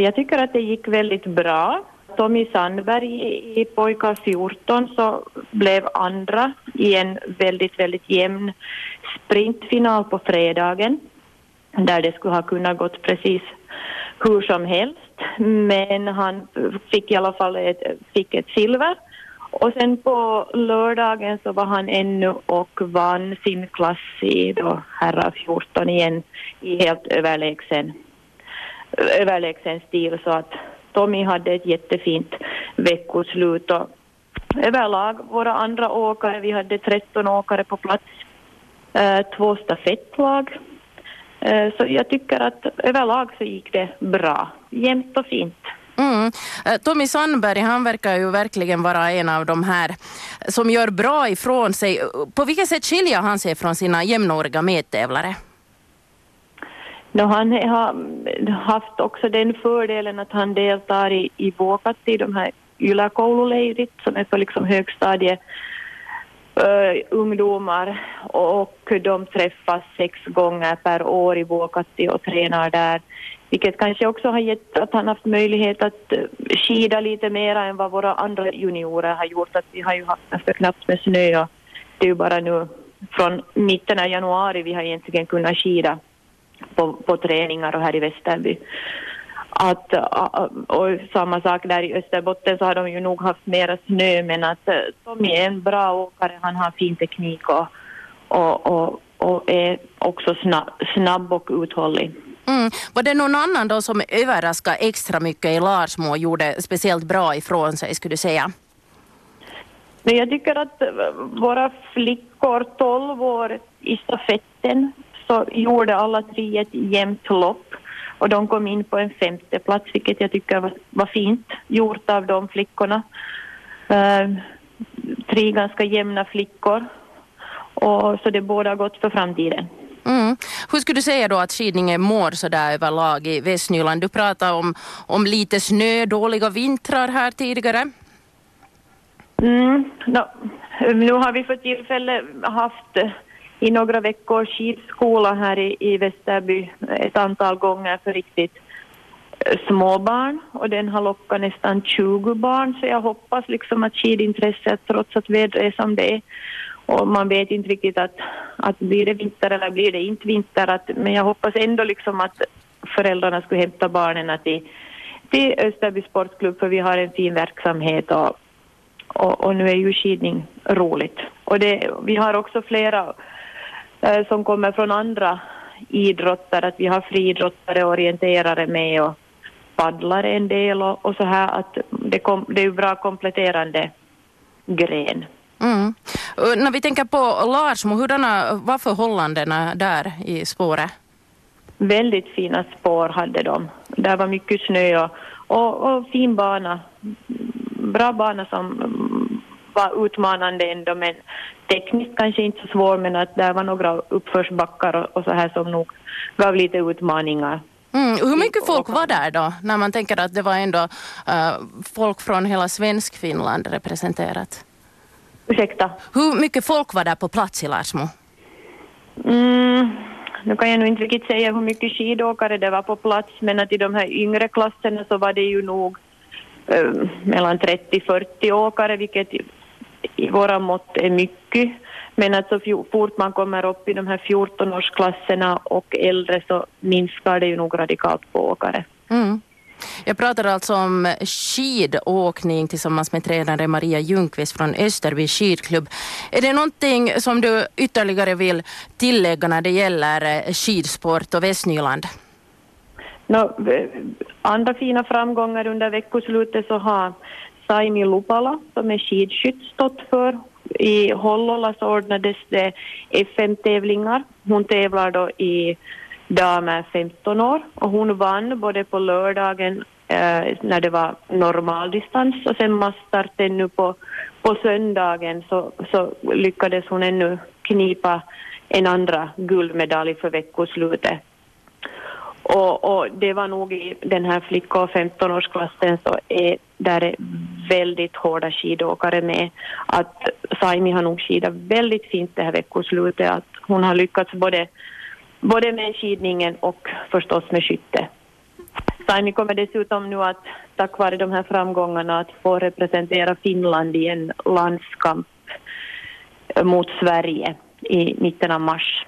Jag tycker att det gick väldigt bra. Tommy Sandberg i pojkar 14 så blev andra i en väldigt, väldigt jämn sprintfinal på fredagen där det skulle ha kunnat gått precis hur som helst. Men han fick i alla fall ett, fick ett silver. Och sen på lördagen så var han ännu och vann sin klass i då herrar 14 igen i helt överlägsen, överlägsen stil så att Tommy hade ett jättefint veckoslut och överlag våra andra åkare, vi hade 13 åkare på plats, eh, två stafettlag. Eh, så jag tycker att överlag så gick det bra, jämnt och fint. Mm. Eh, Tommy Sandberg, han verkar ju verkligen vara en av de här som gör bra ifrån sig. På vilket sätt skiljer han sig från sina jämnåriga medtävlare? No, han har mm, haft också den fördelen att han deltar i, i Vuokatti, de här yläkoululeirit som är för liksom högstadie uh, ungdomar och de träffas sex gånger per år i Vuokatti och tränar där. Vilket kanske också har gett att han haft möjlighet att eh, skida lite mer än vad våra andra juniorer har gjort. Att vi har ju haft ganska knappt med snö och det är ju bara nu från mitten av januari vi har egentligen kunnat skida på, på träningar och här i Västerby. Att, och samma sak där i Österbotten så har de ju nog haft mera snö men att Tommy är en bra åkare, han har fin teknik och, och, och, och är också snabb, snabb och uthållig. Mm. Var det någon annan då som överraskade extra mycket i Larsmo och gjorde speciellt bra ifrån sig skulle du säga? Men jag tycker att våra flickor 12 år i stafetten så gjorde alla tre ett jämnt lopp och de kom in på en femte plats vilket jag tycker var, var fint gjort av de flickorna. Uh, tre ganska jämna flickor och så det båda gott för framtiden. Mm. Hur skulle du säga då att skidningen mår så där överlag i Västnyland? Du pratade om, om lite snö, dåliga vintrar här tidigare. Mm, no, nu har vi för tillfället haft i några veckor. Skidskola här i, i Västerby ett antal gånger för riktigt eh, småbarn. Små barn och den har lockat nästan 20 barn. Så jag hoppas liksom att skidintresset trots att vädret är som det är och man vet inte riktigt att, att blir det vinter eller blir det inte vinter att, men jag hoppas ändå liksom att föräldrarna skulle hämta barnen till, till Österby sportklubb för vi har en fin verksamhet och, och, och nu är ju skidning roligt. Och det, vi har också flera som kommer från andra idrotter, att vi har friidrottare och orienterare med och paddlare en del och, och så här att det, kom, det är ju bra kompletterande gren. Mm. När vi tänker på Larsmo, hurdana var förhållandena där i spåret? Väldigt fina spår hade de. Där var mycket snö och, och, och fin bana. Bra bana som var utmanande ändå men tekniskt kanske inte så svår men att det var några uppförsbackar och, och så här som nog gav lite utmaningar. Mm. Hur mycket folk var där då, när man tänker att det var ändå uh, folk från hela svensk Finland representerat? Ursäkta? Hur mycket folk var där på plats i Larsmo? Mm, nu kan jag nog inte riktigt säga hur mycket skidåkare det var på plats men att i de här yngre klasserna så var det ju nog uh, mellan 30-40 åkare vilket i våra mått är mycket. Men att så fort man kommer upp i de här 14-årsklasserna och äldre så minskar det ju nog radikalt på åkare. Mm. Jag pratar alltså om skidåkning tillsammans med tränare Maria Ljungqvist från Österby skidklubb. Är det någonting som du ytterligare vill tillägga när det gäller skidsport och Västnyland? No, andra fina framgångar under veckoslutet så har Saimi Lupala som är skidskytt för. I Hollola så ordnades det FM-tävlingar. Hon tävlar då i damer 15 år och hon vann både på lördagen eh, när det var normaldistans och sen massstarten nu på, på söndagen så, så lyckades hon ännu knipa en andra guldmedalj för veckoslutet. Och, och, det var nog i den här flicka och 15-årsklassen så är där är väldigt hårda skidåkare med. Att Saimi har nog skidat väldigt fint det här veckoslutet. Att hon har lyckats både, både med skidningen och förstås med skytte. Saimi kommer dessutom nu att tack vare de här framgångarna att få representera Finland i en landskamp mot Sverige i mitten av mars.